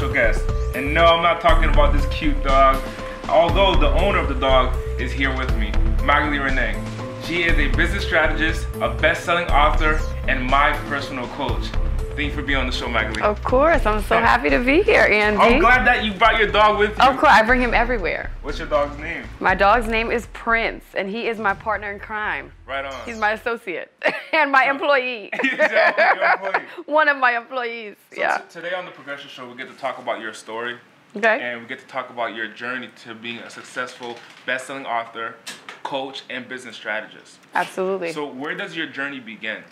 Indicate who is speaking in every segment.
Speaker 1: special guest. And no, I'm not talking about this cute dog. Although the owner of the dog is here with me, Magali Renee. She is a business strategist, a best-selling author, and my personal coach. Thank you for being on the show, Magali.
Speaker 2: Of course, I'm so oh. happy to be here, Andy.
Speaker 1: I'm glad that you brought your dog with you.
Speaker 2: Of course, I bring him everywhere.
Speaker 1: What's your dog's name?
Speaker 2: My dog's name is Prince, and he is my partner in crime.
Speaker 1: Right on.
Speaker 2: He's my associate and my employee.
Speaker 1: Exactly, your employee.
Speaker 2: One of my employees.
Speaker 1: So
Speaker 2: yeah.
Speaker 1: today on the Progression Show, we get to talk about your story,
Speaker 2: Okay.
Speaker 1: and we get to talk about your journey to being a successful best-selling author, coach, and business strategist.
Speaker 2: Absolutely.
Speaker 1: So where does your journey begin?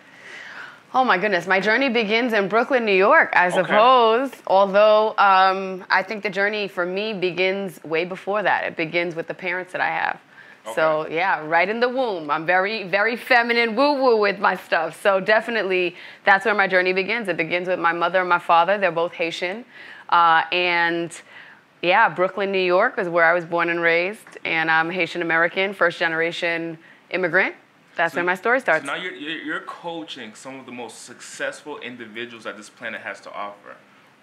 Speaker 2: Oh my goodness, my journey begins in Brooklyn, New York, I
Speaker 1: Okay.
Speaker 2: suppose. Although um, I think the journey for me begins way before that. It begins with the parents that I have. So yeah, right in the womb. I'm very, very feminine, woo woo with my stuff. So definitely, that's where my journey begins. It begins with my mother and my father. They're both Haitian, uh, and yeah, Brooklyn, New York is where I was born and raised, and I'm Haitian American, first generation immigrant. That's where my story starts.
Speaker 1: So now you're, you're, you're coaching some of the most successful individuals that this planet has to offer.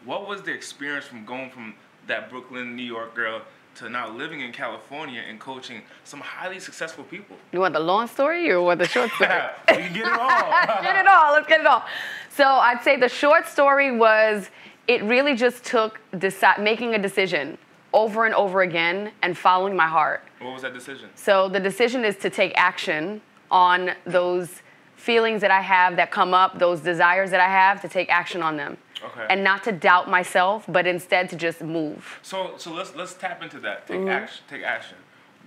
Speaker 1: What was the experience from going from that Brooklyn, New York girl to now living in California and coaching some highly successful people?
Speaker 2: You want the long story or want the short story?
Speaker 1: we can get it all.
Speaker 2: get it all. Let's get it all. So I'd say the short story was it really just took deci- making a decision over and over again and following my heart.
Speaker 1: what was that decision?
Speaker 2: So the decision is to take action on those feelings that I have that come up, those desires that I have, to take action on them.
Speaker 1: Okay.
Speaker 2: And not to doubt myself, but instead to just move.
Speaker 1: So so let's let's tap into that.
Speaker 2: Mm-hmm.
Speaker 1: Take action. Take action.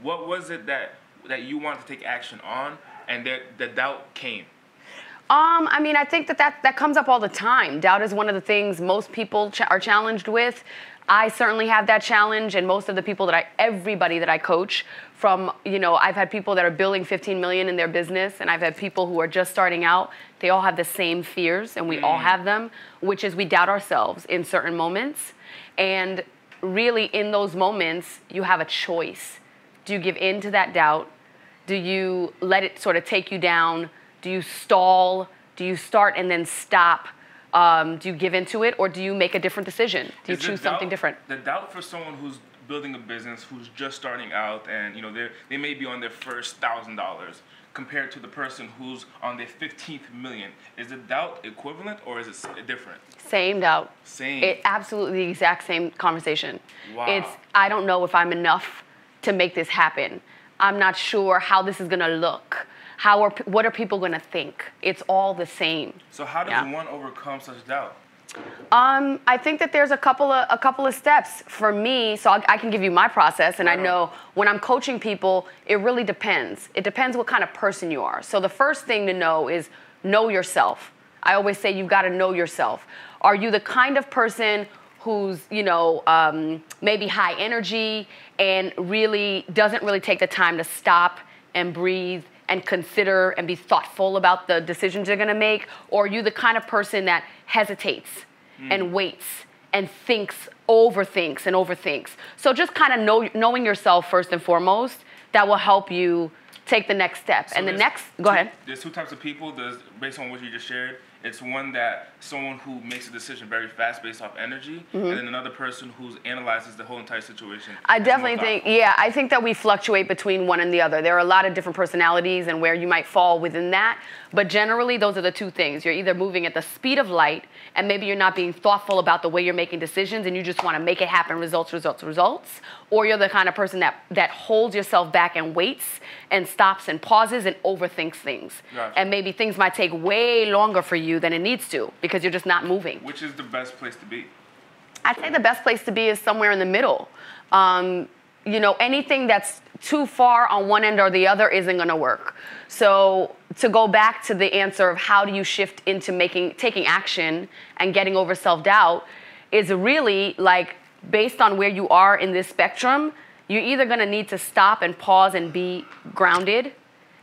Speaker 1: What was it that that you wanted to take action on, and that the doubt came?
Speaker 2: Um, I mean, I think that, that that comes up all the time. Doubt is one of the things most people ch- are challenged with. I certainly have that challenge, and most of the people that I, everybody that I coach, from you know, I've had people that are billing 15 million in their business, and I've had people who are just starting out. They all have the same fears, and we all have them, which is we doubt ourselves in certain moments, and really in those moments, you have a choice. Do you give in to that doubt? Do you let it sort of take you down? Do you stall? Do you start and then stop? Um, do you give into it or do you make a different decision? Do you
Speaker 1: Is
Speaker 2: choose something different?
Speaker 1: The doubt for someone who's building a business, who's just starting out, and you know they they may be on their first thousand dollars, compared to the person who's on their fifteenth million. Is the doubt equivalent or is it different?
Speaker 2: Same doubt.
Speaker 1: Same.
Speaker 2: It absolutely the exact same conversation.
Speaker 1: Wow.
Speaker 2: It's I don't know if I'm enough to make this happen. I'm not sure how this is gonna look. How are what are people gonna think? It's all the same.
Speaker 1: so how does
Speaker 2: Yeah.
Speaker 1: one overcome such doubt?
Speaker 2: Um, I think that there's a couple of a couple of steps for me. So I, I can give you my process, and I know when I'm coaching people, it really depends. It depends what kind of person you are. So the first thing to know is know yourself. I always say you've got to know yourself. Are you the kind of person who's you know um, maybe high energy and really doesn't really take the time to stop and breathe and consider and be thoughtful about the decisions you're going to make or are you the kind of person that hesitates hmm. and waits and thinks overthinks and overthinks so just kind of know, knowing yourself first and foremost that will help you take the next step
Speaker 1: So
Speaker 2: and the next go
Speaker 1: two-
Speaker 2: ahead
Speaker 1: There's two types of people. There's based on what you just shared. It's one that someone who makes a decision very fast based off energy, and then another person who analyzes the whole entire situation.
Speaker 2: Mm-hmm. I
Speaker 1: and is more
Speaker 2: definitely think, yeah, I think that we fluctuate between one and the other. There are a lot of different personalities and where you might fall within that. But generally, those are the two things. You're either moving at the speed of light, and maybe you're not being thoughtful about the way you're making decisions, and you just want to make it happen results, results, results. Or you're the kind of person that, that holds yourself back and waits and stops and pauses and overthinks things.
Speaker 1: Gotcha.
Speaker 2: And maybe things might take way longer for you than it needs to because you're just not moving.
Speaker 1: Which is the best place to be?
Speaker 2: I'd say the best place to be is somewhere in the middle. Um, you know, anything that's too far on one end or the other isn't going to work. So to go back to the answer of how do you shift into making taking action and getting over self-doubt is really like based on where you are in this spectrum, you're either going to need to stop and pause and be grounded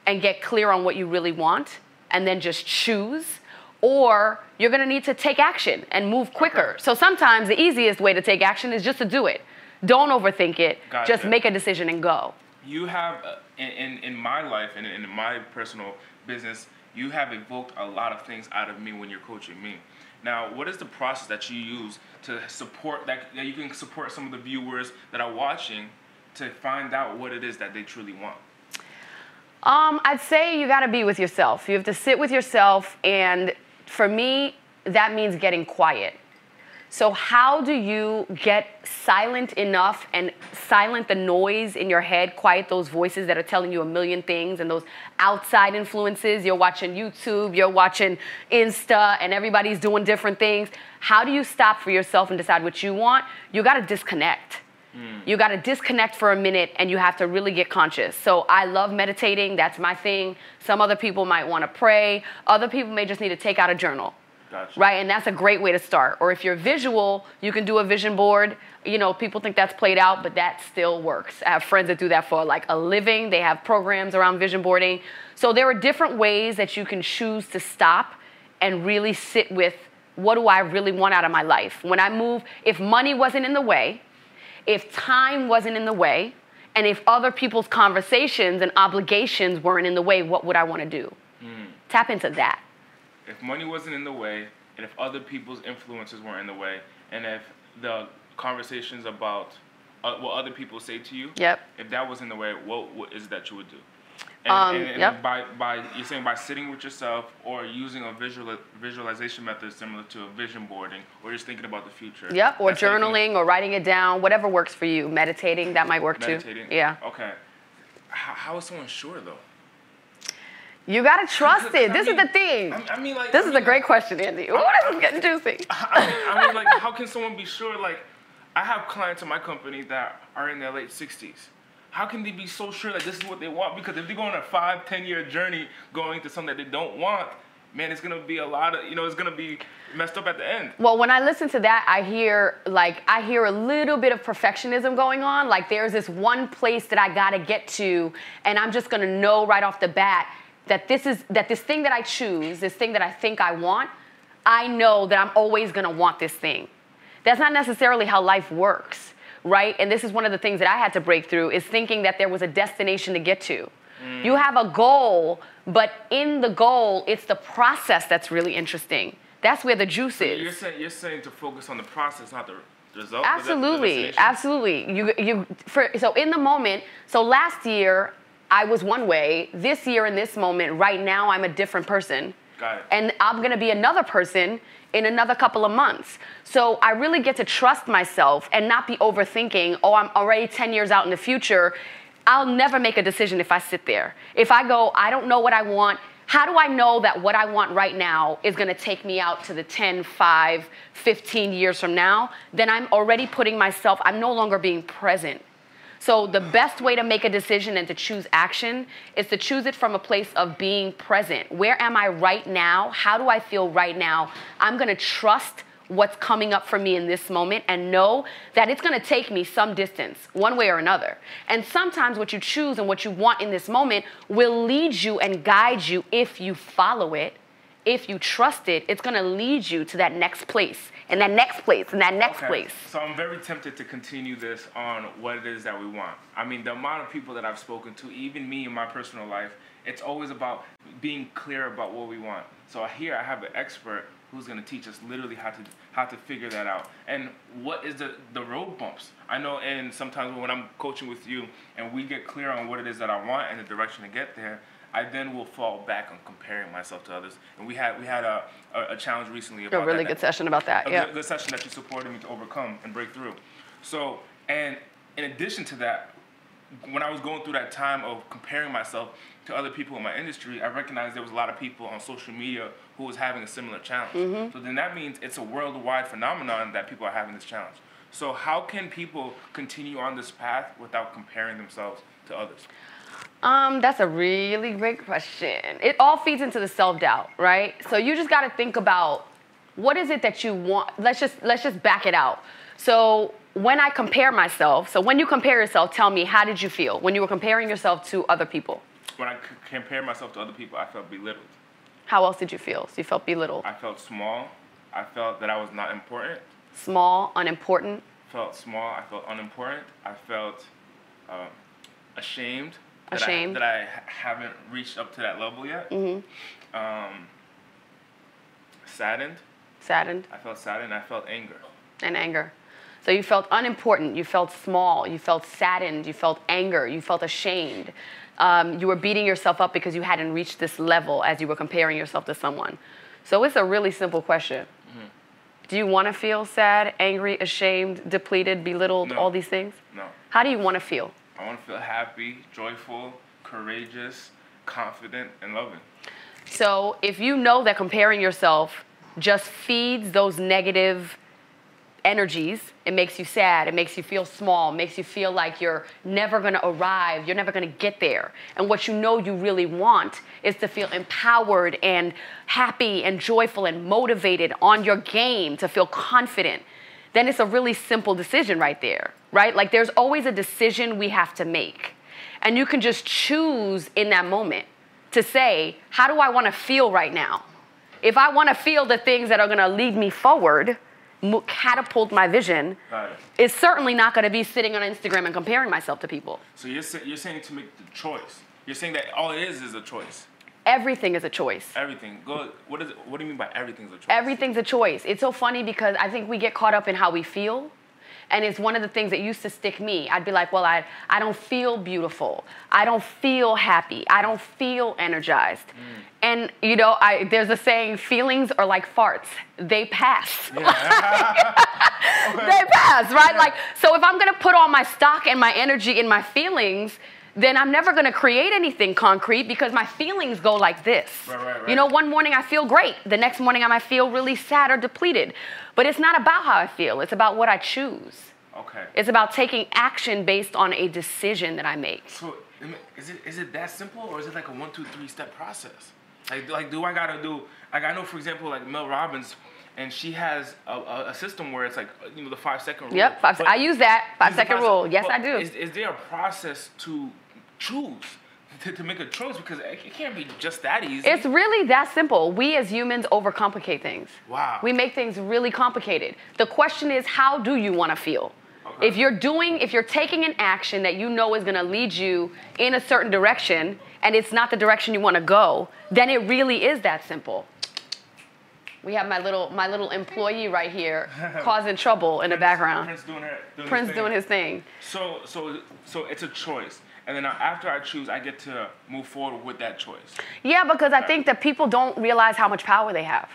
Speaker 2: and get clear on what you really want and then just choose or you're going to need to take action and move quicker. So sometimes the easiest way to take action is just to do it. Don't overthink it.
Speaker 1: Gotcha.
Speaker 2: Just make a decision and go.
Speaker 1: you have uh, in, in in my life and in my personal business you have evoked a lot of things out of me when you're coaching me Now, what is the process that you use to support that, that you can support some of the viewers that are watching to find out what it is that they truly want?
Speaker 2: Um, I'd say you got to be with yourself. You have to sit with yourself, and for me, that means getting quiet. So, how do you get silent enough and silent the noise in your head, quiet those voices that are telling you a million things and those outside influences? You're watching YouTube, you're watching Insta, and everybody's doing different things. How do you stop for yourself and decide what you want? You got to disconnect. Mm. You got to disconnect for a minute and you have to really get conscious. So I love meditating, that's my thing. Some other people might want to pray, other people may just need to take out a journal. Gotcha. Right, and that's a great way to start. Or if you're visual, you can do a vision board. You know, people think that's played out, but that still works. I have friends that do that for like a living. They have programs around vision boarding. So there are different ways that you can choose to stop and really sit with what do I really want out of my life? When I move, if money wasn't in the way, if time wasn't in the way, and if other people's conversations and obligations weren't in the way, what would I want to do? Mm. Tap into that.
Speaker 1: If money wasn't in the way, and if other people's influences weren't in the way, and if the conversations about uh, what other people say to you,
Speaker 2: yep.
Speaker 1: if that was in the way, what, what is that you would do? And, um, and, and yep. by, by you're saying by sitting with yourself or using a visual visualization method similar to a vision boarding or just thinking about the future.
Speaker 2: Yep, or journaling or writing it down, whatever works for you. Meditating, that might work
Speaker 1: Meditating?
Speaker 2: too. Yeah.
Speaker 1: Okay. How, how is someone sure though?
Speaker 2: You gotta trust it. This mean, is the thing.
Speaker 1: I, I mean, like,
Speaker 2: this
Speaker 1: I
Speaker 2: is a great question, Andy. What is this is getting juicy?
Speaker 1: I mean, I mean, like, how can someone be sure? Like, I have clients in my company that are in their late 60s how can they be so sure that this is what they want? Because if they go on a five, ten year journey going to something that they don't want, man, it's gonna be a lot of, you know, it's gonna be messed up at the end.
Speaker 2: Well, when I listen to that, I hear like I hear a little bit of perfectionism going on. Like there's this one place that I gotta get to, and I'm just gonna know right off the bat that this is that this thing that I choose, this thing that I think I want, I know that I'm always gonna want this thing. That's not necessarily how life works right? And this is one of the things that I had to break through is thinking that there was a destination to get to. Mm. You have a goal, but in the goal, it's the process that's really interesting. That's where the juice
Speaker 1: so
Speaker 2: is.
Speaker 1: You're saying you're saying to focus on the process, not the result.
Speaker 2: Absolutely, absolutely. You you for so in the moment. So last year I was one way. This year in this moment, right now I'm a different person. And I'm gonna be another person in another couple of months. So I really get to trust myself and not be overthinking, oh, I'm already 10 years out in the future. I'll never make a decision if I sit there. If I go, I don't know what I want, how do I know that what I want right now is gonna take me out to the 10, 5, 15 years from now? Then I'm already putting myself, I'm no longer being present. So the best way to make a decision and to choose action is to choose it from a place of being present. Where am I right now? How do I feel right now? I'm going to trust what's coming up for me in this moment and know that it's going to take me some distance, one way or another. And sometimes what you choose and what you want in this moment will lead you and guide you if you follow it. If you trust it, it's going to lead you to that next place and that next place in that next okay. place.
Speaker 1: So I'm very tempted to continue this on what it is that we want. I mean, the amount of people that I've spoken to, even me in my personal life, it's always about being clear about what we want. So here I have an expert who's going to teach us literally how to how to figure that out and what is the the road bumps. I know, and sometimes when I'm coaching with you and we get clear on what it is that I want and the direction to get there, I then will fall back on comparing myself to others. And we had we had a, a, a challenge recently about
Speaker 2: a really
Speaker 1: that,
Speaker 2: good session about that.
Speaker 1: A
Speaker 2: yeah,
Speaker 1: good, good session that you supported me to overcome and break through. So, and in addition to that, when I was going through that time of comparing myself to other people in my industry, I recognized there was a lot of people on social media who was having a similar challenge. Mm-hmm. So then that means it's a worldwide phenomenon that people are having this challenge. So how can people continue on this path without comparing themselves to others?
Speaker 2: Um, that's a really great question. It all feeds into the self-doubt, right? So you just got to think about what is it that you want. Let's just let's just back it out. So when I compare myself, so when you compare yourself, tell me how did you feel when you were comparing yourself to other people?
Speaker 1: When I c- compare myself to other people, I felt belittled.
Speaker 2: How else did you feel? So you felt belittled.
Speaker 1: I felt small. I felt that I was not important.
Speaker 2: Small, unimportant.
Speaker 1: Felt small. I felt unimportant. I felt uh, ashamed
Speaker 2: that Ashamed.
Speaker 1: I, that I haven't reached up to that level yet. Mm-hmm. Um, saddened.
Speaker 2: Saddened.
Speaker 1: I felt saddened. I felt anger.
Speaker 2: And anger. So you felt unimportant, you felt small, you felt saddened, you felt anger, you felt ashamed. Um, you were beating yourself up because you hadn't reached this level as you were comparing yourself to someone. So it's a really simple question.
Speaker 1: Mm-hmm.
Speaker 2: Do you want to feel sad, angry, ashamed, depleted, belittled,
Speaker 1: No.
Speaker 2: all these things?
Speaker 1: No.
Speaker 2: How do you want to feel?
Speaker 1: I want to feel happy, joyful, courageous, confident, and loving.
Speaker 2: So if you know that comparing yourself just feeds those negative energies, it makes you sad, it makes you feel small, makes you feel like you're never gonna arrive, you're never gonna get there. And what you know you really want is to feel empowered and happy and joyful and motivated on your game, to feel confident. Then it's a really simple decision right there, right? Like there's always a decision we have to make. And you can just choose in that moment to say, how do I want to feel right now? If I want to feel the things that are going to lead me forward, catapult my vision,
Speaker 1: it.
Speaker 2: it's certainly not going to be sitting on Instagram and comparing myself to people.
Speaker 1: So you're, you're saying to make the choice. You're saying that all it is is a choice.
Speaker 2: Everything is a choice.
Speaker 1: Everything. Go. What is? What do you mean by everything's a choice?
Speaker 2: Everything's a choice. It's so funny because I think we get caught up in how we feel. And it's one of the things that used to stick me. I'd be like, well, I, I don't feel beautiful. I don't feel happy. I don't feel energized. Mm. And, you know, I, there's a saying feelings are like farts, they pass. they pass, right? Like, so if I'm gonna put all my stock and my energy in my feelings, then I'm never gonna create anything concrete because my feelings go like this.
Speaker 1: Right, right, right.
Speaker 2: You know, one morning I feel great, the next morning I might feel really sad or depleted. But it's not about how I feel, it's about what I choose.
Speaker 1: Okay.
Speaker 2: It's about taking action based on a decision that I make.
Speaker 1: So is it is it that simple or is it like a one two three step process? Like like do I gotta do like I know for example like Mel Robbins, and she has a, a, system where it's like you know the five second rule.
Speaker 2: Yep, five, I use that five
Speaker 1: Use
Speaker 2: second
Speaker 1: five
Speaker 2: rule. Yes, I do.
Speaker 1: Is, is there a process to choose to, to make a choice because it, it can't be just that easy.
Speaker 2: It's really that simple. We as humans overcomplicate things.
Speaker 1: Wow.
Speaker 2: We make things really complicated. The question is, how do you want to feel?
Speaker 1: Okay.
Speaker 2: If you're doing, if you're taking an action that you know is going to lead you in a certain direction and it's not the direction you want to go, then it really is that simple. We have my little my little employee right here causing trouble in the background.
Speaker 1: Prince doing her. Doing
Speaker 2: Prince
Speaker 1: his
Speaker 2: doing his thing.
Speaker 1: So so so it's a choice, and then after I choose, I get to move forward with that choice.
Speaker 2: Yeah, because I think that people don't realize how much power they have.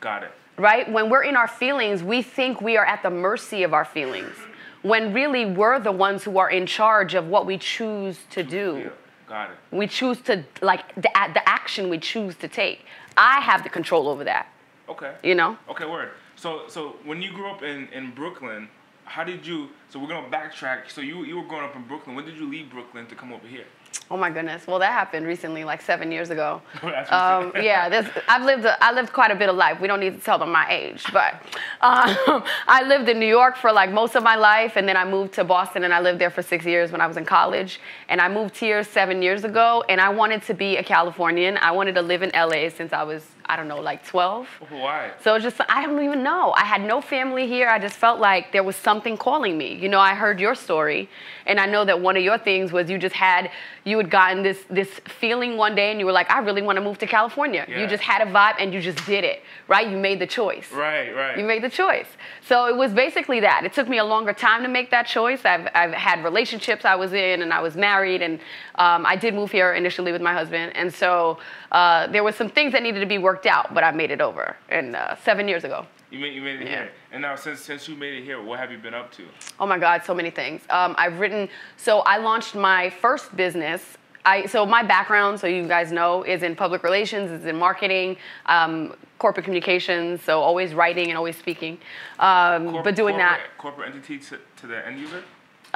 Speaker 1: Got it.
Speaker 2: right? When we're in our feelings, we think we are at the mercy of our feelings. When really we're the ones who are in charge of what we choose to do.
Speaker 1: Yeah. Got it.
Speaker 2: We choose to, like, the, the action we choose to take. I have the control over that,
Speaker 1: Okay.
Speaker 2: you know?
Speaker 1: Okay, word. So so when you grew up in, in Brooklyn, how did you so we're gonna backtrack. So you you were growing up in Brooklyn. When did you leave Brooklyn to come over here?
Speaker 2: Oh my goodness. Well, that happened recently, like seven years ago. Um, yeah, this, I've lived a, I lived quite a bit of life. We don't need to tell them my age, but um, I lived in New York for like most of my life, and then I moved to Boston, and I lived there for six years when I was in college. And I moved here seven years ago, and I wanted to be a Californian. I wanted to live in LA since I was I don't know like 12.
Speaker 1: Why?
Speaker 2: So it's just, I don't even know. I had no family here. I just felt like there was something calling me. You know, I heard your story, and I know that one of your things was you just had, you had gotten this this feeling one day, and you were like, I really want to move to California. You just had a vibe, and you just did it, right? You made the choice.
Speaker 1: Right, right.
Speaker 2: You made the choice. So it was basically that. It took me a longer time to make that choice. I've, I've had relationships I was in, and I was married, and um, I did move here initially with my husband. And so uh, there were some things that needed to be worked out, but I made it over. And uh, seven years ago.
Speaker 1: You made you made it
Speaker 2: Yeah.
Speaker 1: here. And now since since you made it here, what have you been up to?
Speaker 2: Oh my God, so many things. Um, I've written, so I launched my first business. I, so my background, so you guys know, is in public relations, is in marketing, um, corporate communications, so always writing and always speaking. Um,
Speaker 1: Corp-
Speaker 2: but doing that,
Speaker 1: corporate, corporate entity to, to the end user.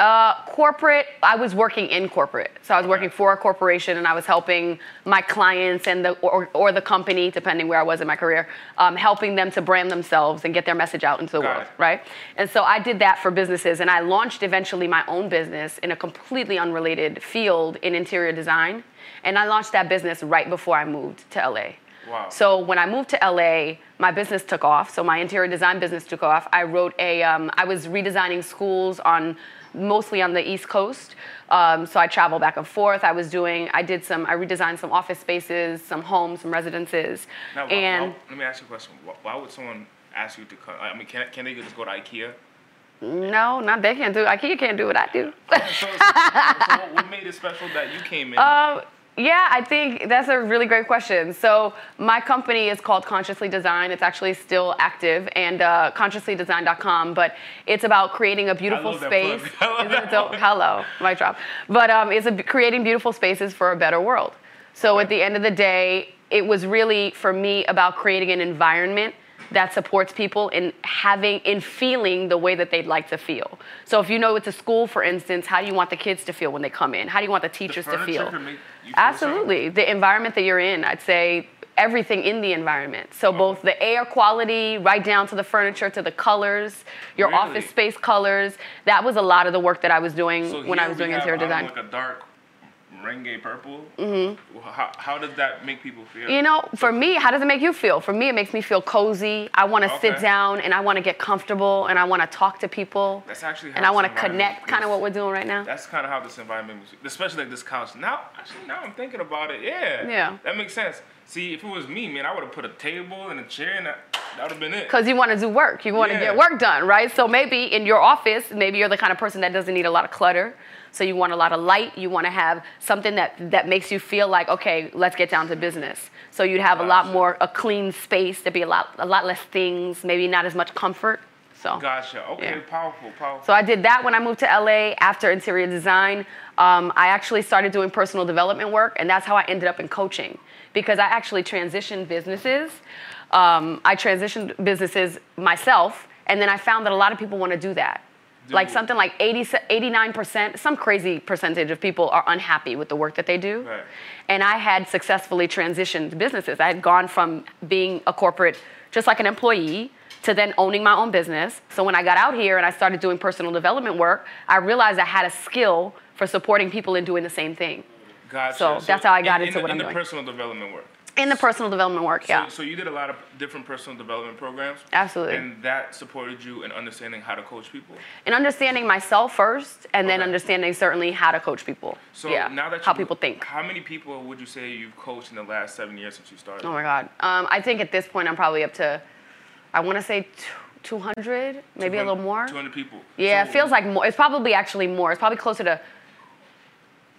Speaker 2: Uh, corporate, I was working in corporate. So I was working for a corporation and I was helping my clients and the or, or the company, depending where I was in my career, um, helping them to brand themselves and get their message out into the
Speaker 1: Got
Speaker 2: world,
Speaker 1: it.
Speaker 2: right? And so I did that for businesses and I launched eventually my own business in a completely unrelated field in interior design. And I launched that business right before I moved to LA.
Speaker 1: Wow.
Speaker 2: So when I moved to LA, my business took off. So my interior design business took off. I wrote a, um, I was redesigning schools on, mostly on the East Coast. Um, so I traveled back and forth. I was doing, I did some, I redesigned some office spaces, some homes, some residences.
Speaker 1: Now,
Speaker 2: and
Speaker 1: why- let me ask you a question. Why, why would someone ask you to come? I mean, can can they just go to IKEA?
Speaker 2: No, not they can't do. IKEA can't do what I do.
Speaker 1: so, so, so what, made it special that you came in?
Speaker 2: Um, yeah, I think that's a really great question. So my company is called Consciously Design. It's actually still active and uh, consciouslydesign.com. But it's about creating a beautiful space.
Speaker 1: plug. I love
Speaker 2: Isn't it dope? Hello, mic drop. But um, it's a, creating beautiful spaces for a better world. So at the end of the day, it was really for me about creating an environment that supports people in having in feeling the way that they'd like to feel. So if you know it's a school, for instance, how do you want the kids to feel when they come in? How do you want the teachers to feel?
Speaker 1: can make you feel
Speaker 2: Absolutely. The environment that you're in, I'd say everything in the environment. So both the air quality, right down to the furniture, to the colors, your
Speaker 1: Really?
Speaker 2: office space colors. That was a lot of the work that I was doing
Speaker 1: So
Speaker 2: when I was doing interior design.
Speaker 1: Like a dark renge purple. Mm-hmm. How, how does that make people feel?
Speaker 2: You know, for me, how does it make you feel? For me, it makes me feel cozy. I want to sit down and I want to get comfortable and I want to talk to people.
Speaker 1: That's actually how
Speaker 2: and I want to connect, kind of what we're doing right now.
Speaker 1: That's kind of how this environment was, especially like this couch. Now, actually, now I'm thinking about it. Yeah.
Speaker 2: Yeah.
Speaker 1: That makes sense. See, if it was me, man, I would have put a table and a chair, and that that would have been it.
Speaker 2: Because you want to do work, you want to
Speaker 1: Yeah.
Speaker 2: get work done, right? So maybe in your office, maybe you're the kind of person that doesn't need a lot of clutter. So you want a lot of light. You want to have something that that makes you feel like, okay, let's get down to business. So you'd have a lot more a clean space. There'd be a lot a lot less things. Maybe not as much comfort. So.
Speaker 1: Gotcha. Okay.
Speaker 2: Yeah.
Speaker 1: Powerful. Powerful.
Speaker 2: So I did that when I moved to LA after interior design. Um, I actually started doing personal development work, and that's how I ended up in coaching because I actually transitioned businesses. Um, I transitioned businesses myself, and then I found that a lot of people want to do that. Like
Speaker 1: Do-
Speaker 2: something like 80, 89%, some crazy percentage of people are unhappy with the work that they do.
Speaker 1: Right.
Speaker 2: And I had successfully transitioned businesses. I had gone from being a corporate, just like an employee, to then owning my own business. So when I got out here and I started doing personal development work, I realized I had a skill for supporting people in doing the same thing.
Speaker 1: Gotcha.
Speaker 2: So that's how I got
Speaker 1: in,
Speaker 2: into
Speaker 1: in,
Speaker 2: what
Speaker 1: in
Speaker 2: I'm
Speaker 1: the
Speaker 2: doing.
Speaker 1: personal development work.
Speaker 2: In the personal development work,
Speaker 1: So,
Speaker 2: yeah.
Speaker 1: so you did a lot of different personal development programs.
Speaker 2: Absolutely.
Speaker 1: And that supported you in understanding how to coach people.
Speaker 2: and understanding myself first, and then understanding certainly how to coach people.
Speaker 1: So
Speaker 2: yeah,
Speaker 1: now that
Speaker 2: how
Speaker 1: you,
Speaker 2: people think.
Speaker 1: How many people would you say you've coached in the last seven years since you started?
Speaker 2: Oh my God. Um, I think at this point I'm probably up to, I want to say t- 200, maybe a little more.
Speaker 1: 200 people.
Speaker 2: Yeah,
Speaker 1: So
Speaker 2: it feels like more. It's probably actually more. It's probably closer to.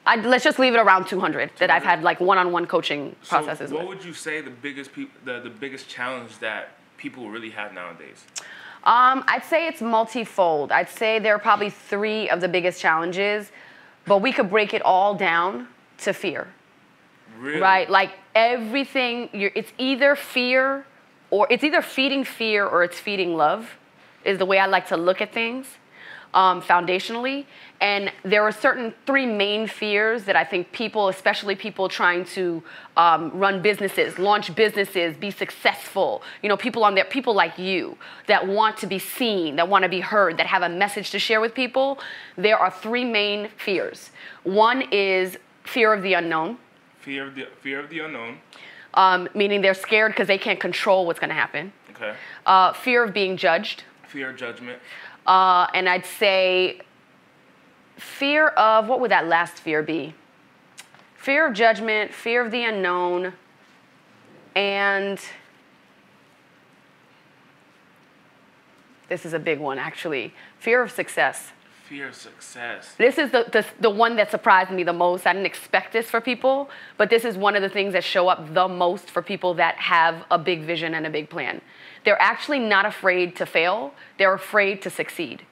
Speaker 2: I, let's just leave it around 200 that I've had like one-on-one coaching
Speaker 1: So
Speaker 2: processes
Speaker 1: what
Speaker 2: with.
Speaker 1: would you say the biggest peop the, the biggest challenge that people really have nowadays?
Speaker 2: Um, I'd say it's multifold. I'd say there are probably three of the biggest challenges, but we could break it all down to fear.
Speaker 1: Really?
Speaker 2: right? Like everything, you're, it's either fear or it's either feeding fear or it's feeding love, is the way I like to look at things um, foundationally. And there are certain three main fears that I think people, especially people trying to um, run businesses, launch businesses, be successful, you know, people on there, people like you that want to be seen, that want to be heard, that have a message to share with people. There are three main fears. One is fear of the unknown
Speaker 1: Fear of the fear of the unknown.
Speaker 2: um, meaning they're scared because they can't control what's going to happen.
Speaker 1: Okay.
Speaker 2: Uh, fear of being judged,
Speaker 1: Fear of judgment.
Speaker 2: Uh, and I'd say fear of what would that last fear be? Fear of judgment, fear of the unknown, and this is a big one actually fear of success.
Speaker 1: Fear of success.
Speaker 2: This is the, the, the one that surprised me the most. I didn't expect this for people, but this is one of the things that show up the most for people that have a big vision and a big plan. They're actually not afraid to fail, they're afraid to succeed.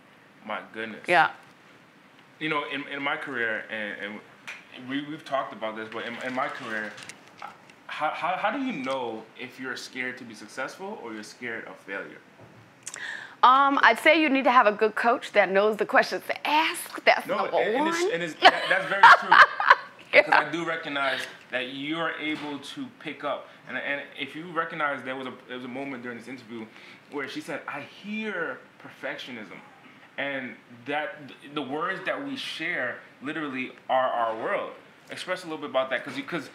Speaker 1: My goodness.
Speaker 2: Yeah.
Speaker 1: You know, in, in my career, and, and we, we've talked about this, but in, in my career, how, how, how do you know if you're scared to be successful or you're scared of failure?
Speaker 2: Um, I'd say you need to have a good coach that knows the questions to ask. That's
Speaker 1: No,
Speaker 2: number
Speaker 1: and, and,
Speaker 2: one.
Speaker 1: it's, and it's, that, that's very true. Because I do recognize that you're able to pick up, and, and if you recognize there was a there was a moment during this interview where she said, "I hear perfectionism," and that the words that we share literally are our world. Express a little bit about that, because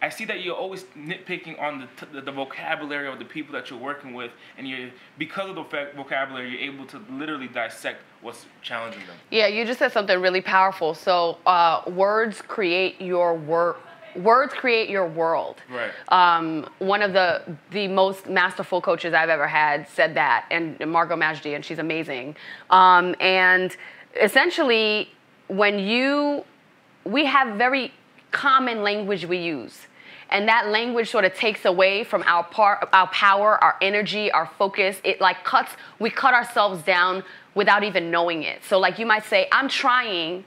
Speaker 1: I see that you're always nitpicking on the, the the vocabulary of the people that you're working with, and you because of the vocabulary, you're able to literally dissect what's challenging them.
Speaker 2: Yeah, you just said something really powerful. So, uh, words create your work words create your world.
Speaker 1: Right.
Speaker 2: Um, one of the the most masterful coaches I've ever had said that, and Margo Majdi, and she's amazing. Um, and essentially, when you we have very common language we use and that language sort of takes away from our part our power our energy our focus it like cuts we cut ourselves down without even knowing it so like you might say i'm trying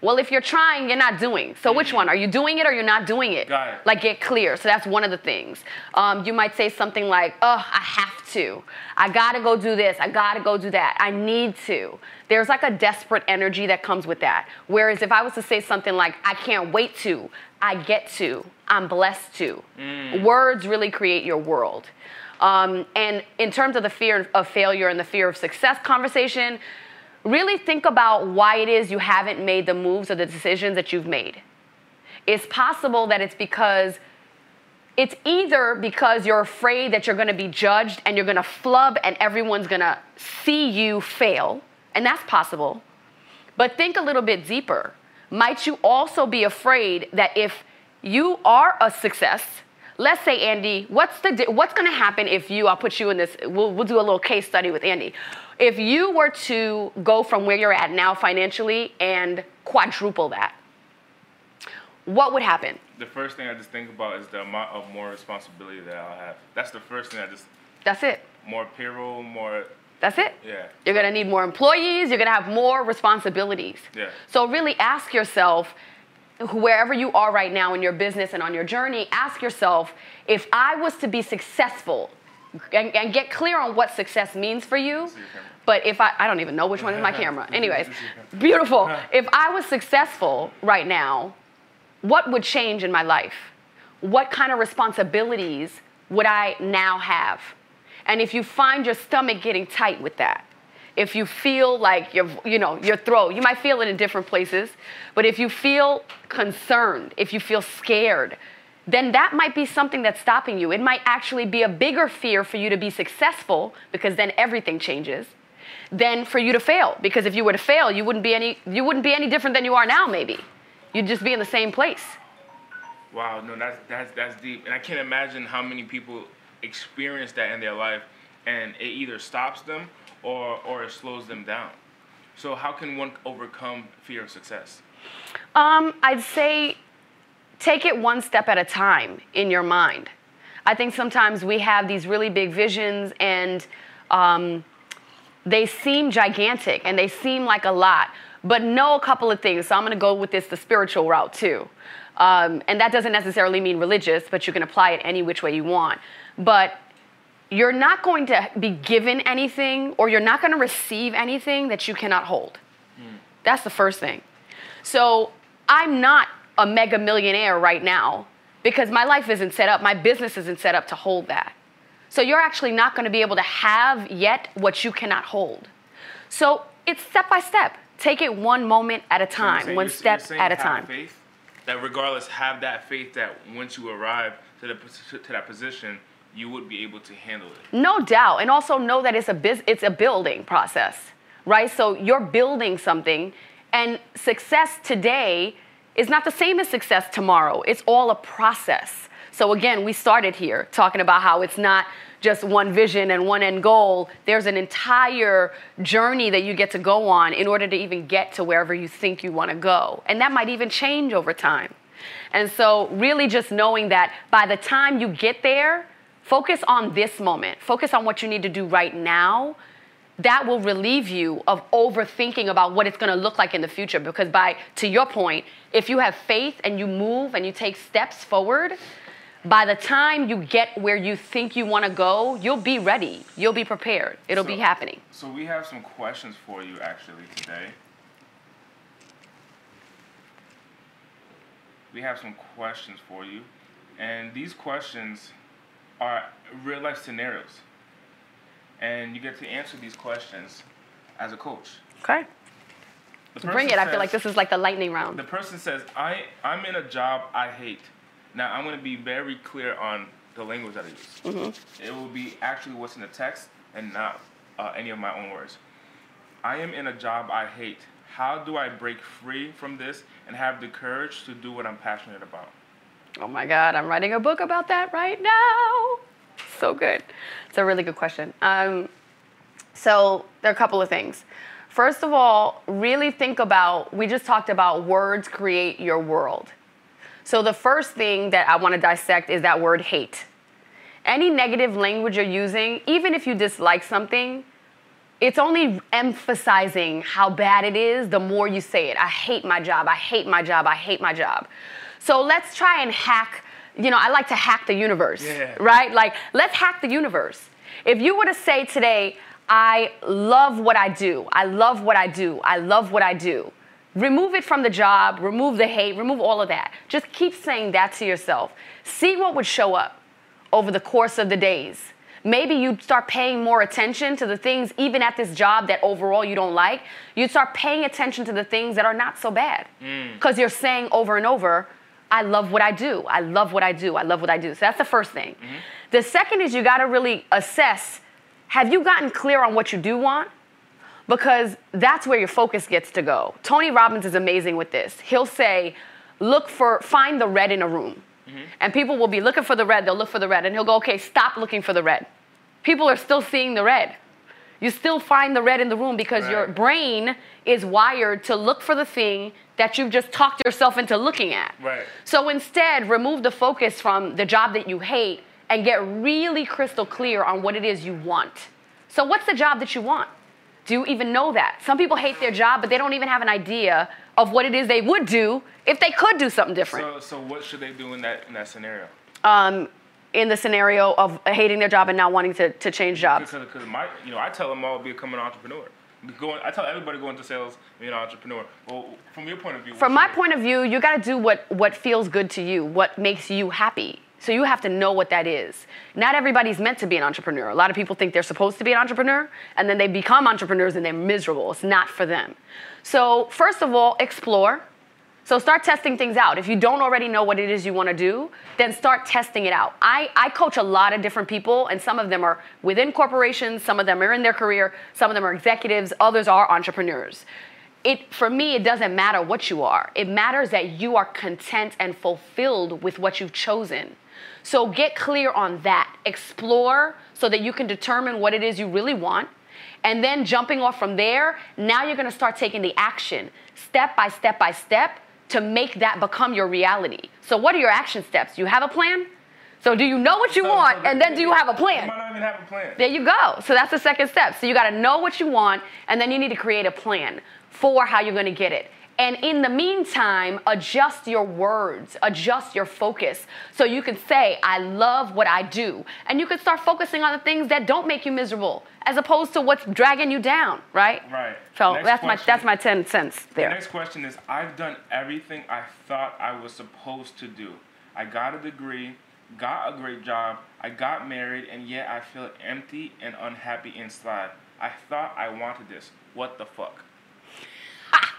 Speaker 2: well if you're trying you're not doing. So which one? Are you doing it or you're not doing it?
Speaker 1: Got it.
Speaker 2: like get clear. So that's one of the things. Um, you might say something like oh i have to. I gotta go do this. I gotta go do that. I need to. There's like a desperate energy that comes with that. Whereas if i was to say something like i can't wait to i get to i'm blessed to words really create your world. Um, and in terms of the fear of failure and the fear of success conversation really think about why it is you haven't made the moves or the decisions that you've made it's possible that it's because it's either because you're afraid that you're going to be judged and you're going to flub and everyone's going to see you fail, and that's possible. But think a little bit deeper. Might you also be afraid that if you are a success, let's say Andy, what's the what's going to happen if you I'll put you in this we'll, we'll do a little case study with Andy. If you were to go from where you're at now financially and quadruple that, what would happen?
Speaker 1: The first thing I just think about is the amount of more responsibility that I'll have. That's the first thing I just
Speaker 2: That's it.
Speaker 1: more payroll, more
Speaker 2: That's it.
Speaker 1: Yeah.
Speaker 2: You're gonna need more employees, you're gonna have more responsibilities.
Speaker 1: Yeah.
Speaker 2: So really ask yourself, wherever you are right now in your business and on your journey, ask yourself, if I was to be successful, and, and get clear on what success means for you. But if I, I don't even know which one is my camera. Anyways, beautiful. If I was successful right now, what would change in my life? What kind of responsibilities would I now have? And if you find your stomach getting tight with that, if you feel like your, you know, your throat, you might feel it in different places, but if you feel concerned, if you feel scared, then that might be something that's stopping you. It might actually be a bigger fear for you to be successful because then everything changes than for you to fail because if you were to fail, you wouldn't be any you wouldn't be any different than you are now maybe. You'd just be in the same place.
Speaker 1: Wow, no, that's that's that's deep, and I can't imagine how many people experience that in their life, and it either stops them or or it slows them down. So how can one overcome fear of success?
Speaker 2: Um, I'd say take it one step at a time in your mind. I think sometimes we have these really big visions and um, they seem gigantic and they seem like a lot, but know a couple of things. So I'm going to go with this the spiritual route too. Um, and that doesn't necessarily mean religious, but you can apply it any which way you want. But you're not going to be given anything or you're not going to receive anything that you cannot hold. That's the first thing. So I'm not a mega millionaire right now because my life isn't set up, my business isn't set up to hold that. So you're actually not going to be able to have yet what you cannot hold. So it's step by step. Take it one moment at a time,
Speaker 1: saying-
Speaker 2: one step at a time.
Speaker 1: Faith, that regardless, have that faith that once you arrive to the to that position, you would be able to handle it.
Speaker 2: No doubt, and also know that it's a biz- it's a building process, right? So you're building something, and success today is not the same as success tomorrow. It's all a process. So again, we started here talking about how it's not just one vision and one end goal. There's an entire journey that you get to go on in order to even get to wherever you think you want to go, and that might even change over time. And so, really, just knowing that by the time you get there, focus on this moment, focus on what you need to do right now. That will relieve you of overthinking about what it's going to look like in the future. Because, by to your point, if you have faith and you move and you take steps forward, by the time you get where you think you want to go, you'll be ready. You'll be prepared. It'll be happening.
Speaker 1: So we have some questions for you actually today. We have some questions for you, and these questions are real life scenarios. And you get to answer these questions as a coach.
Speaker 2: Okay. Bring it. I feel like this is like the lightning round.
Speaker 1: The person says, I, I'm in a job I hate. Now, I'm going to be very clear on the language that I use.
Speaker 2: Mm-hmm.
Speaker 1: It will be actually what's in the text and not uh, any of my own words. I am in a job I hate. How do I break free from this and have the courage to do what I'm passionate about?
Speaker 2: Oh my God, I'm writing a book about that right now. So good. It's a really good question. Um, so there are a couple of things. First of all, really think about, we just talked about words create your world. So the first thing that I want to dissect is that word hate. Any negative language you're using, even if you dislike something, it's only emphasizing how bad it is the more you say it. I hate my job. I hate my job. I hate my job. So let's try and hack, you know, I like to hack the universe,
Speaker 1: Yeah.
Speaker 2: right? Like, let's hack the universe. If you were to say today, I love what I do, I love what I do, I love what I do, remove it from the job, remove the hate, remove all of that. Just keep saying that to yourself. See what would show up over the course of the days. Maybe you'd start paying more attention to the things, even at this job that overall you don't like. You'd start paying attention to the things that are not so bad. Mm. Because you're saying over and over, I love what I do. I love what I do. I love what I do. So that's the first thing. Mm-hmm. The second is you got to really assess have you gotten clear on what you do want? because that's where your focus gets to go. Tony Robbins is amazing with this. He'll say, look for, find the red in a room. Mm-hmm. And people will be looking for the red, they'll look for the red, and he'll go, okay, stop looking for the red. People are still seeing the red. You still find the red in the room because your brain is wired to look for the thing that you've just talked yourself into looking at.
Speaker 1: Right.
Speaker 2: So instead, remove the focus from the job that you hate and get really crystal clear on what it is you want. So, what's the job that you want? Do you even know that? Some people hate their job, but they don't even have an idea of what it is they would do if they could do something different.
Speaker 1: So, so what should they do in that in that scenario?
Speaker 2: um, in the scenario of hating their job and not wanting to, to change jobs.
Speaker 1: Because, because my, you know, I tell them all become an entrepreneur. Go, I tell everybody going to sales, be an entrepreneur. Well, from your point of view,
Speaker 2: From my point of view, you got to do what what feels good to you, what makes you happy. So you have to know what that is. Not everybody's meant to be an entrepreneur. A lot of people think they're supposed to be an entrepreneur, and then they become entrepreneurs and they're miserable. It's not for them. So first of all, explore. So start testing things out. If you don't already know what it is you want to do, then start testing it out. I, I coach a lot of different people, and some of them are within corporations, some of them are in their career, some of them are executives, others are entrepreneurs. It, for me, it doesn't matter what you are. It matters that you are content and fulfilled with what you've chosen. So get clear on that. Explore so that you can determine what it is you really want. And then jumping off from there, now you're gonna start taking the action step by step by step to make that become your reality. So, what are your action steps? You have a plan? So, do you know what you
Speaker 1: So-
Speaker 2: want?
Speaker 1: so
Speaker 2: and then do you have a plan?
Speaker 1: might not even have a plan.
Speaker 2: There you go. So, that's the second step. So, you gotta know what you want, and then you need to create a plan for how you're gonna get it. And in the meantime, adjust your words, adjust your focus. So you can say, I love what I do. And you can start focusing on the things that don't make you miserable, as opposed to what's dragging you down, right?
Speaker 1: Right.
Speaker 2: So
Speaker 1: Next
Speaker 2: that's my that's my 10 cents there.
Speaker 1: The next question is I've done everything I thought I was supposed to do. I got a degree, got a great job, I got married, and yet I feel empty and unhappy inside. I thought I wanted this. What the fuck?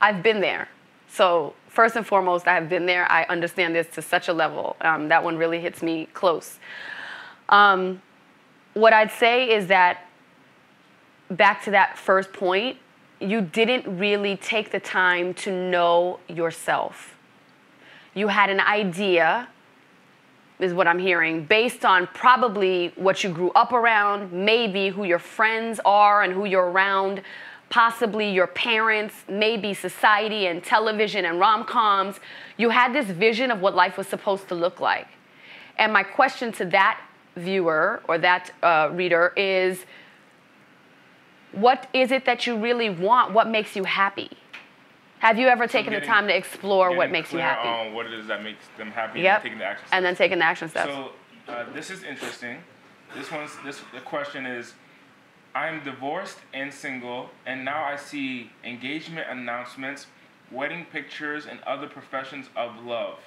Speaker 2: I've been there. So first and foremost, I have been there. I understand this to such a level. Um, that one really hits me close. Um, what I'd say is that back to that first point, you didn't really take the time to know yourself. You had an idea, is what I'm hearing, based on probably what you grew up around, maybe who your friends are and who you're around, possibly your parents, maybe society and television and rom coms. You had this vision of what life was supposed to look like. And my question to that viewer or that uh, reader is what is it that you really want? What makes you happy? Have you ever taken the
Speaker 1: getting-
Speaker 2: time to explore what makes you happy?
Speaker 1: On what it is that makes them happy
Speaker 2: Yep.
Speaker 1: and taking the action.
Speaker 2: And then taking the action steps.
Speaker 1: So uh, this is interesting. This one's this the question is I'm divorced and single and now I see engagement announcements, wedding pictures and other professions of love.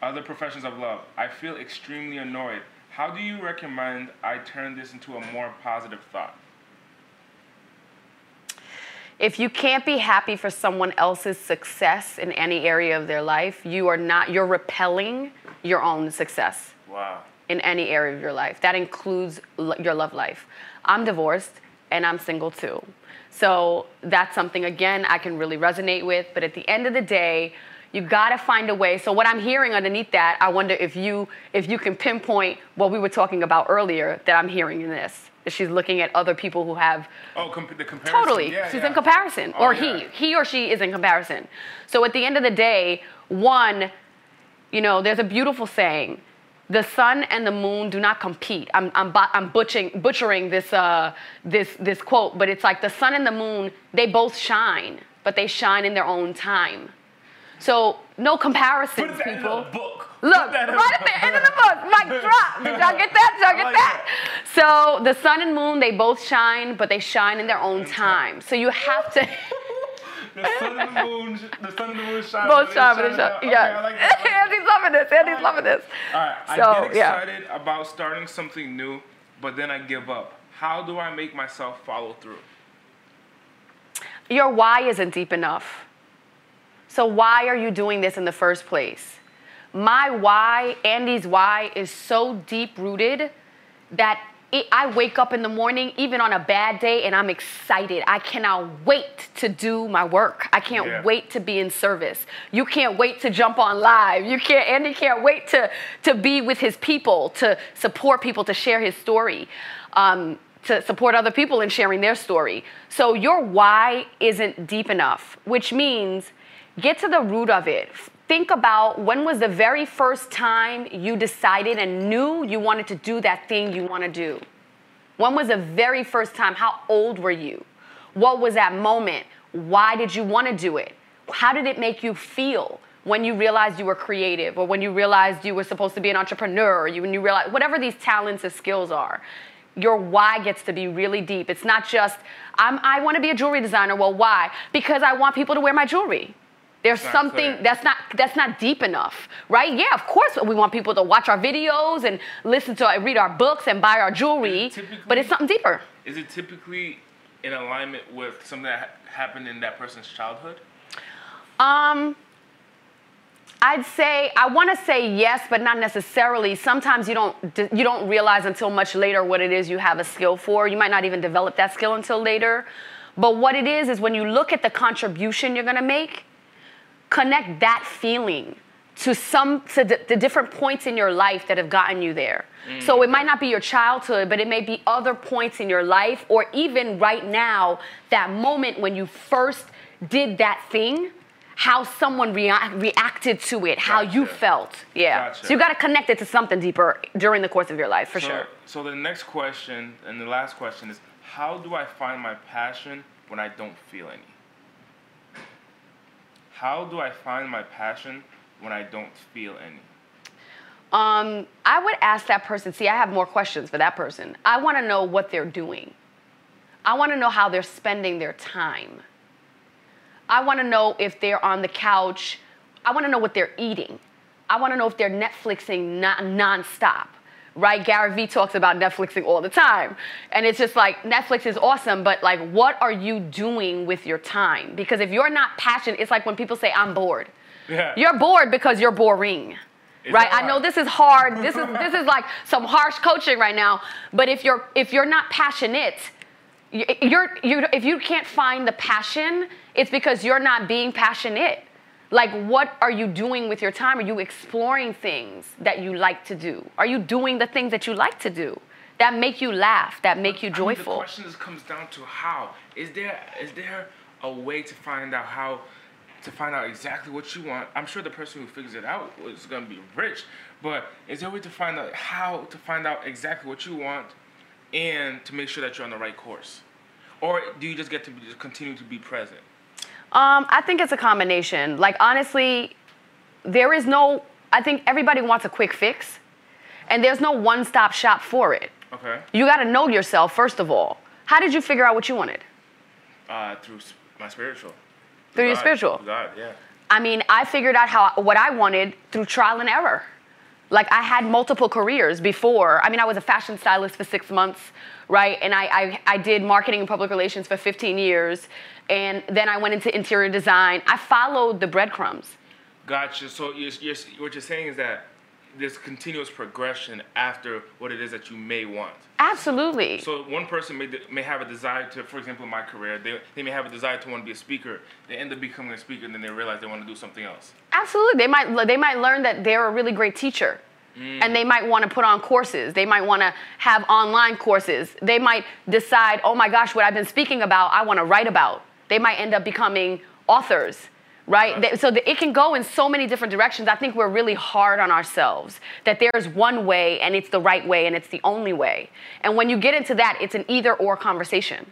Speaker 1: Other professions of love. I feel extremely annoyed. How do you recommend I turn this into a more positive thought?
Speaker 2: if you can't be happy for someone else's success in any area of their life, you are not, you're repelling your own success
Speaker 1: Wow.
Speaker 2: In any area of your life. That includes l- your love life. I'm divorced and I'm single too. So that's something, again, I can really resonate with. But at the end of the day, You gotta find a way. So what I'm hearing underneath that, I wonder if you if you can pinpoint what we were talking about earlier that I'm hearing in this. She's looking at other people who have
Speaker 1: Oh, comp- the comparison.
Speaker 2: Totally.
Speaker 1: Yeah,
Speaker 2: She's
Speaker 1: yeah.
Speaker 2: in comparison.
Speaker 1: Oh,
Speaker 2: or
Speaker 1: yeah.
Speaker 2: he. He or she is in comparison. So at the end of the day, one, you know, there's a beautiful saying. The sun and the moon do not compete. I'm, I'm, I'm butchering, butchering this, uh, this, this quote, but it's like the sun and the moon, they both shine, but they shine in their own time. So no comparisons,
Speaker 1: Put in
Speaker 2: people.
Speaker 1: book.
Speaker 2: Look,
Speaker 1: Put that in
Speaker 2: right at the end of the book, mic drop. Did y'all get that? Did y'all get
Speaker 1: like
Speaker 2: that? So the sun and moon, they both shine, but they shine in their own time. So you have to
Speaker 1: The sun and the moon, the sun and the moon shine.
Speaker 2: both shine, but they
Speaker 1: shine
Speaker 2: shine.
Speaker 1: out. Okay,
Speaker 2: Yeah.
Speaker 1: I like that.
Speaker 2: Andy's loving this. Andy's loving this.
Speaker 1: All right, I
Speaker 2: So,
Speaker 1: get
Speaker 2: yeah.
Speaker 1: excited about starting something new, but then I give up. How do I make myself follow through?
Speaker 2: Your why isn't deep enough. So why are you doing this in the first place? My why, Andy's why, is so deep rooted that it, I wake up in the morning, even on a bad day, and I'm excited. I cannot wait to do my work. I can't
Speaker 1: Yeah.
Speaker 2: wait to be in service. You can't wait to jump on live. You can't, Andy can't wait to, to be with his people, to support people, to share his story. Um, to support other people in sharing their story. So your why isn't deep enough, which means get to the root of it. Think about when was the very first time you decided and knew you wanted to do that thing you want to do. When was the very first time? How old were you? What was that moment? Why did you want to do it? How did it make you feel when you realized you were creative or when you realized you were supposed to be an entrepreneur or you, when you realized whatever these talents and skills are? Your why gets to be really deep. It's not just, I want to be a jewelry designer. Well, why? Because I want people to wear my jewelry. There's something that's not that's not deep enough, right? Yeah, of course we want people to watch our videos and listen to read our books and buy our jewelry,
Speaker 1: Typically-
Speaker 2: but it's something deeper.
Speaker 1: Is it typically in alignment with something that ha- happened in that person's childhood?
Speaker 2: Um, I'd say I want to say yes, but not necessarily. Sometimes you don't you don't realize until much later what it is you have a skill for. You might not even develop that skill until later. But what it is is when you look at the contribution you're going to make, connect that feeling to some to the, the different points in your life that have gotten you there. Mm. So it might not be your childhood, but it may be other points in your life, or even right now, that moment when you first did that thing, how someone rea- reacted to it, how you felt. Yeah.
Speaker 1: Gotcha.
Speaker 2: So you got to connect it to something deeper during the course of your life, for
Speaker 1: so,
Speaker 2: sure.
Speaker 1: So the next question and the last question is, how do I find my passion when I don't feel any? How do I find my passion when I don't feel any?
Speaker 2: Um, I would ask that person. See, I have more questions for that person. I want to know what they're doing. I want to know how they're spending their time. I want to know if they're on the couch. I want to know what they're eating. I want to know if they're Netflixing non- nonstop. Right? Gary Vee talks about Netflixing all the time. And it's just like Netflix is awesome, but like what are you doing with your time? Because if you're not passionate, it's like when people say I'm bored.
Speaker 1: Yeah.
Speaker 2: You're bored because you're boring. Right? I know this is hard. This is this is like some harsh coaching right now. But if you're if you're not passionate, you- you're you if you can't find the passion, it's because you're not being passionate. Like what are you doing with your time? Are you exploring things that you like to do? Are you doing the things that you like to do that make you laugh, that make you
Speaker 1: I mean,
Speaker 2: joyful?
Speaker 1: the question just comes down to how. Is there is there a way to find out how to find out exactly what you want? I'm sure the person who figures it out is gonna be rich, but is there a way to find out how to find out exactly what you want and to make sure that you're on the right course? Or do you just get to be, just continue to be present?
Speaker 2: Um, I think it's a combination. Like honestly, there is no. I think everybody wants a quick fix, and there's no one-stop shop for it.
Speaker 1: Okay.
Speaker 2: You got to know yourself first of all. How did you figure out what you wanted?
Speaker 1: Uh, through my spiritual.
Speaker 2: Through your spiritual.
Speaker 1: God, yeah.
Speaker 2: I mean, I figured out how what I wanted through trial and error. Like I had multiple careers before. I mean, I was a fashion stylist for six months, right? And I, I, I did marketing and public relations for 15 years. And then I went into interior design. I followed the breadcrumbs.
Speaker 1: Gotcha. So you're, you're, what you're saying is that this continuous progression after what it is that you may want.
Speaker 2: Absolutely.
Speaker 1: So one person may may have a desire to, for example, in my career, they, they may have a desire to want to be a speaker. They end up becoming a speaker, and then they realize they want to do something else.
Speaker 2: Absolutely. They might they might learn that they're a really great teacher. Mm. And they might want to put on courses. They might want to have online courses. They might decide, oh my gosh, what I've been speaking about, I want to write about. They might end up becoming authors, right? So it can go in so many different directions. I think we're really hard on ourselves that there's one way and it's the right way and it's the only way. And when you get into that, it's an either or conversation.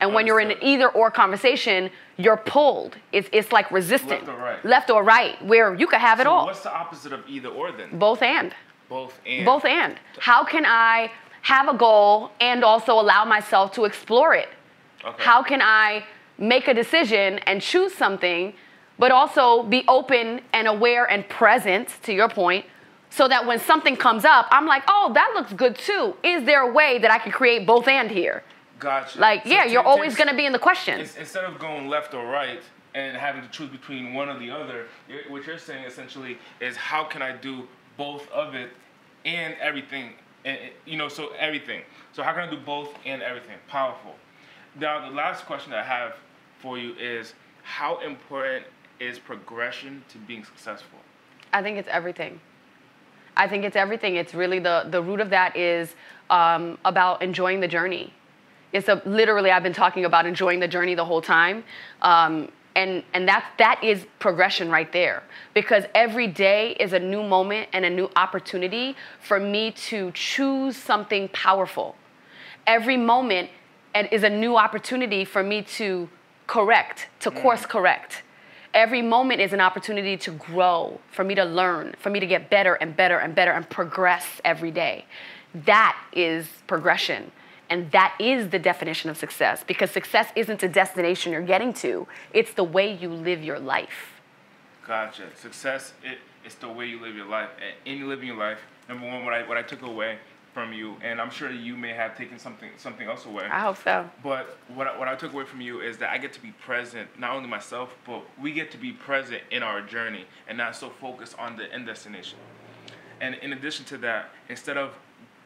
Speaker 2: And when you're in an either or conversation, you're pulled. It's, it's like resistant.
Speaker 1: Left or right.
Speaker 2: Left or right, where you could have it
Speaker 1: So
Speaker 2: all.
Speaker 1: what's the opposite of either or then?
Speaker 2: Both and.
Speaker 1: Both and.
Speaker 2: Both and. How can I have a goal and also allow myself to explore it?
Speaker 1: Okay.
Speaker 2: How can I make a decision and choose something, but also be open and aware and present, to your point, so that when something comes up, I'm like, oh, that looks good too. Is there a way that I can create both and here?
Speaker 1: Gotcha.
Speaker 2: Like,
Speaker 1: So
Speaker 2: yeah, you're always going to be in the question.
Speaker 1: Instead of going left or right and having to choose between one or the other, you're, what you're saying essentially is how can I do both of it and everything? And, and, you know, so everything. So how can I do both and everything? Powerful. Now, the last question I have for you is how important is progression to being successful?
Speaker 2: I think it's everything. I think it's everything. It's really the the root of that is um, about enjoying the journey. It's a literally I've been talking about enjoying the journey the whole time, um, and and that that is progression right there because every day is a new moment and a new opportunity for me to choose something powerful. Every moment and is a new opportunity for me to correct, to course correct. Every moment is an opportunity to grow, for me to learn, for me to get better and better and better and progress every day. That is progression. And that is the definition of success because success isn't a destination you're getting to, it's the way you live your life.
Speaker 1: Gotcha. Success, it, it's the way you live your life. And in living your life, number one, what I, what I took away from you, and I'm sure you may have taken something something else away.
Speaker 2: I hope so.
Speaker 1: But what I, what I took away from you is that I get to be present, not only myself, but we get to be present in our journey and not so focused on the end destination. And in addition to that, instead of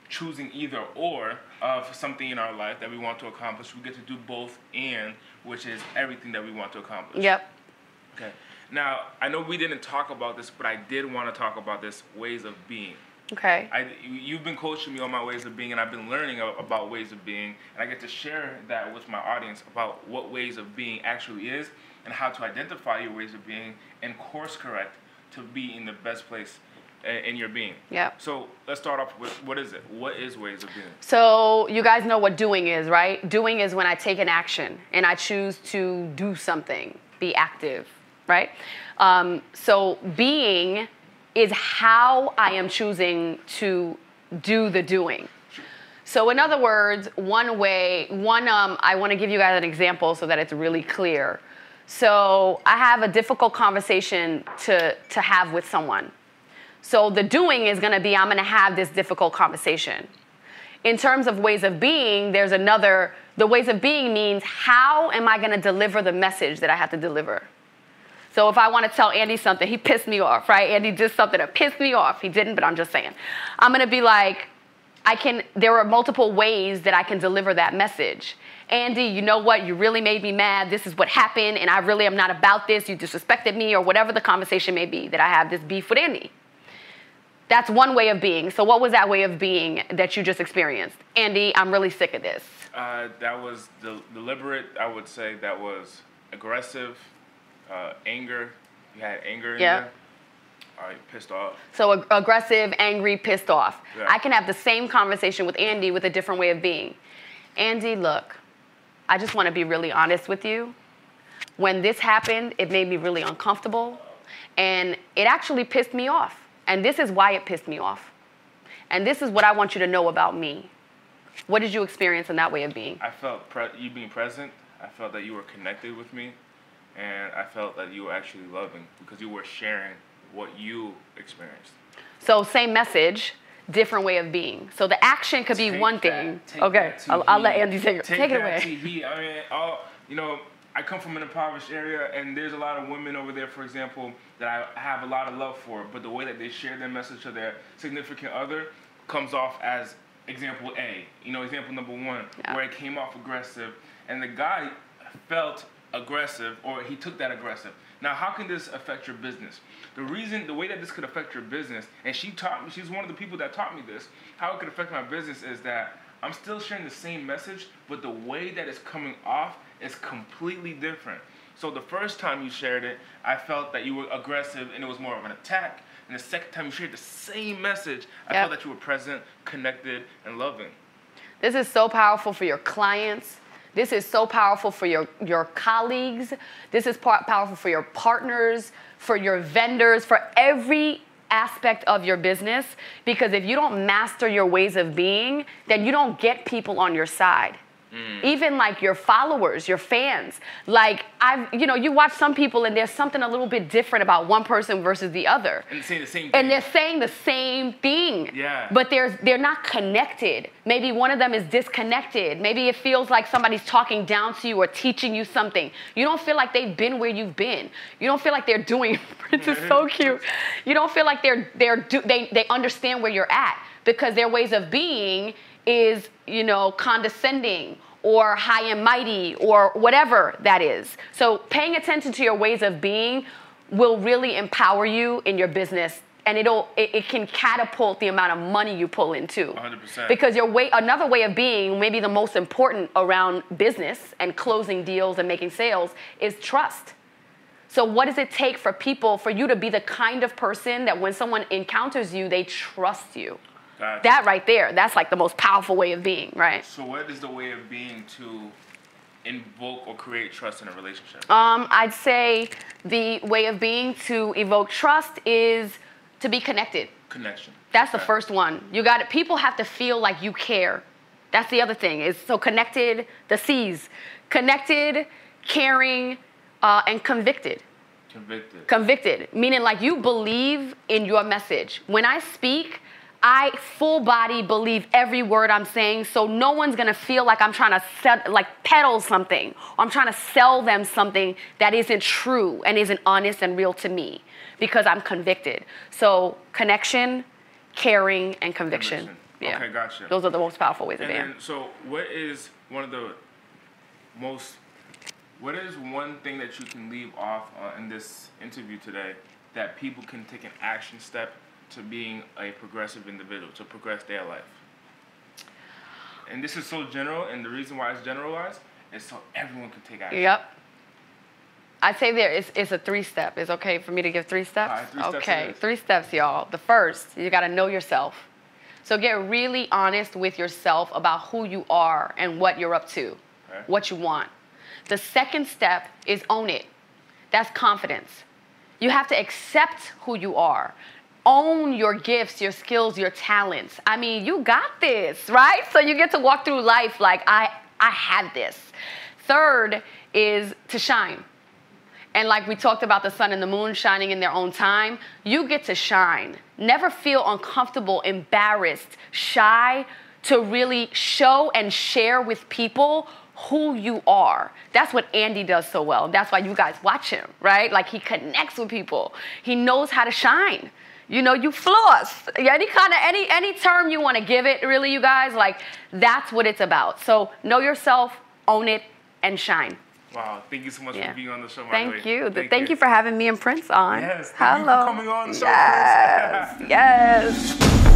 Speaker 1: choosing either or of something in our life that we want to accomplish, we get to do both and, which is everything that we want to accomplish.
Speaker 2: Yep.
Speaker 1: Okay. Now, I know we didn't talk about this, but I did want to talk about this ways of being.
Speaker 2: Okay.
Speaker 1: I, you- you've been coaching me on my ways of being, and I've been learning about ways of being, and I get to share that with my audience about what ways of being actually is, and how to identify your ways of being and course correct to be in the best place uh, in your being.
Speaker 2: Yeah.
Speaker 1: So let's start off with what is it? What is ways of being?
Speaker 2: So you guys know what doing is, right? Doing is when I take an action and I choose to do something, be active, right? Um, so being is how I am choosing to do the doing. So in other words, one way, one, um, I want to give you guys an example so that it's really clear. So I have a difficult conversation to, to have with someone. So the doing is going to be I'm going to have this difficult conversation. In terms of ways of being, there's another, the ways of being means how am I going to deliver the message that I have to deliver? So if I want to tell Andy something, he pissed me off, right? Andy did something that pissed me off. He didn't, but I'm just saying. I'm going to be like, I can, there are multiple ways that I can deliver that message. Andy, you know what? You really made me mad. This is what happened, and I really am not about this. You disrespected me, or whatever the conversation may be that I have this beef with Andy. That's one way of being. So, what was that way of being that you just experienced? Andy, I'm really sick of this.
Speaker 1: Uh, that was del- deliberate. I would say that was aggressive, uh, anger. You had anger in
Speaker 2: Yeah.
Speaker 1: there. All right, pissed off.
Speaker 2: So ag- aggressive, angry, pissed off.
Speaker 1: Yeah.
Speaker 2: I can have the same conversation with Andy with a different way of being. Andy, look, I just want to be really honest with you. When this happened, it made me really uncomfortable and it actually pissed me off. And this is why it pissed me off. And this is what I want you to know about me. What did you experience in that way of being?
Speaker 1: I felt pre- you being present. I felt that you were connected with me, and I felt that you were actually loving because you were sharing what you experienced.
Speaker 2: So, same message, different way of being. So, the action could be
Speaker 1: Take
Speaker 2: one
Speaker 1: that-
Speaker 2: thing. Okay, I'll, I'll let. Andy take it.
Speaker 1: Take,
Speaker 2: Take it
Speaker 1: that
Speaker 2: away.
Speaker 1: to heat. I mean, all you know, I come from an impoverished area, and there's a lot of women over there, for example, that I have a lot of love for. But the way that they share their message to their significant other comes off as example A. You know, example number one,
Speaker 2: Yeah.
Speaker 1: where it came off aggressive, and the guy felt aggressive, or he took that aggressive. Now, how can this affect your business? The reason, the way that this could affect your business, and she taught me, she's one of the people that taught me this, how it could affect my business is that I'm still sharing the same message, but the way that it's coming off is completely different. So the first time you shared it, I felt that you were aggressive and it was more of an attack. And the second time you shared the same message, I
Speaker 2: Yep.
Speaker 1: felt that you were present, connected, and loving.
Speaker 2: This is so powerful for your clients. This is so powerful for your, your colleagues. This is powerful for your partners, for your vendors, for every aspect of your business. Because if you don't master your ways of being, then you don't get people on your side. Mm. Even like your followers, your fans. Like I've, you know, you watch some people and there's something a little bit different about one person versus the other.
Speaker 1: And saying the same thing.
Speaker 2: And they're saying the same thing.
Speaker 1: Yeah.
Speaker 2: But they're they're not connected. Maybe one of them is disconnected. Maybe it feels like somebody's talking down to you or teaching you something. You don't feel like they've been where you've been. You don't feel like they're doing. Prince is so cute. You don't feel like they're they're do, they they understand where you're at because their ways of being is you know condescending or high and mighty or whatever that is. So paying attention to your ways of being will really empower you in your business and it'll it, it can catapult the amount of money you pull in too
Speaker 1: 100%.
Speaker 2: because your way another way of being maybe the most important around business and closing deals and making sales is trust so what does it take for people for you to be the kind of person that when someone encounters you they trust you
Speaker 1: Gotcha.
Speaker 2: that right there that's like the most powerful way of being right
Speaker 1: So, what is the way of being to invoke or create trust in a relationship?
Speaker 2: Um, I'd say the way of being to evoke trust is to be connected.
Speaker 1: Connection.
Speaker 2: That's the first one. You got it. People have to feel like you care. That's the other thing. Is so connected. The C's, connected, caring, uh, and convicted.
Speaker 1: Convicted.
Speaker 2: Convicted, meaning like you believe in your message. When I speak, I full body believe every word I'm saying, so no one's gonna feel like I'm trying to sell, like peddle something, or I'm trying to sell them something that isn't true and isn't honest and real to me, because I'm convicted. So connection, caring, and conviction.
Speaker 1: Conviction.
Speaker 2: Yeah.
Speaker 1: Okay, gotcha.
Speaker 2: Those are the most powerful ways of being.
Speaker 1: so what is one of the most, what is one thing that you can leave off uh, in this interview today that people can take an action step to being a progressive individual, to progress their life? And this is so general, and the reason why it's generalized is so everyone can take action.
Speaker 2: Yep. I'd say there is it's a three step. It's okay for me to give three steps?
Speaker 1: Three
Speaker 2: okay,
Speaker 1: is.
Speaker 2: three steps, y'all. The first, you gotta know yourself. So get really honest with yourself about who you are and what you're up to,
Speaker 1: Okay.
Speaker 2: what you want. The second step is own it. That's confidence. You have to accept who you are. Own your gifts, your skills, your talents. I mean, you got this, right? So you get to walk through life like I I had this. Third is to shine. And like we talked about the sun and the moon shining in their own time, you get to shine. Never feel uncomfortable, embarrassed, shy to really show and share with people who you are. That's what Andy does so well. That's why you guys watch him, right? Like he connects with people. He knows how to shine. You know, you floss. Any kind of any any term you want to give it, really, you guys, like that's what it's about. So know yourself, own it, and shine.
Speaker 1: Wow, thank you so much
Speaker 2: Yeah.
Speaker 1: for being on the show, my friend.
Speaker 2: Thank
Speaker 1: Marley.
Speaker 2: you. Thank, you for having me and Prince on.
Speaker 1: Yes, thank you for
Speaker 2: Hello.
Speaker 1: coming on the show,
Speaker 2: Yes. yes.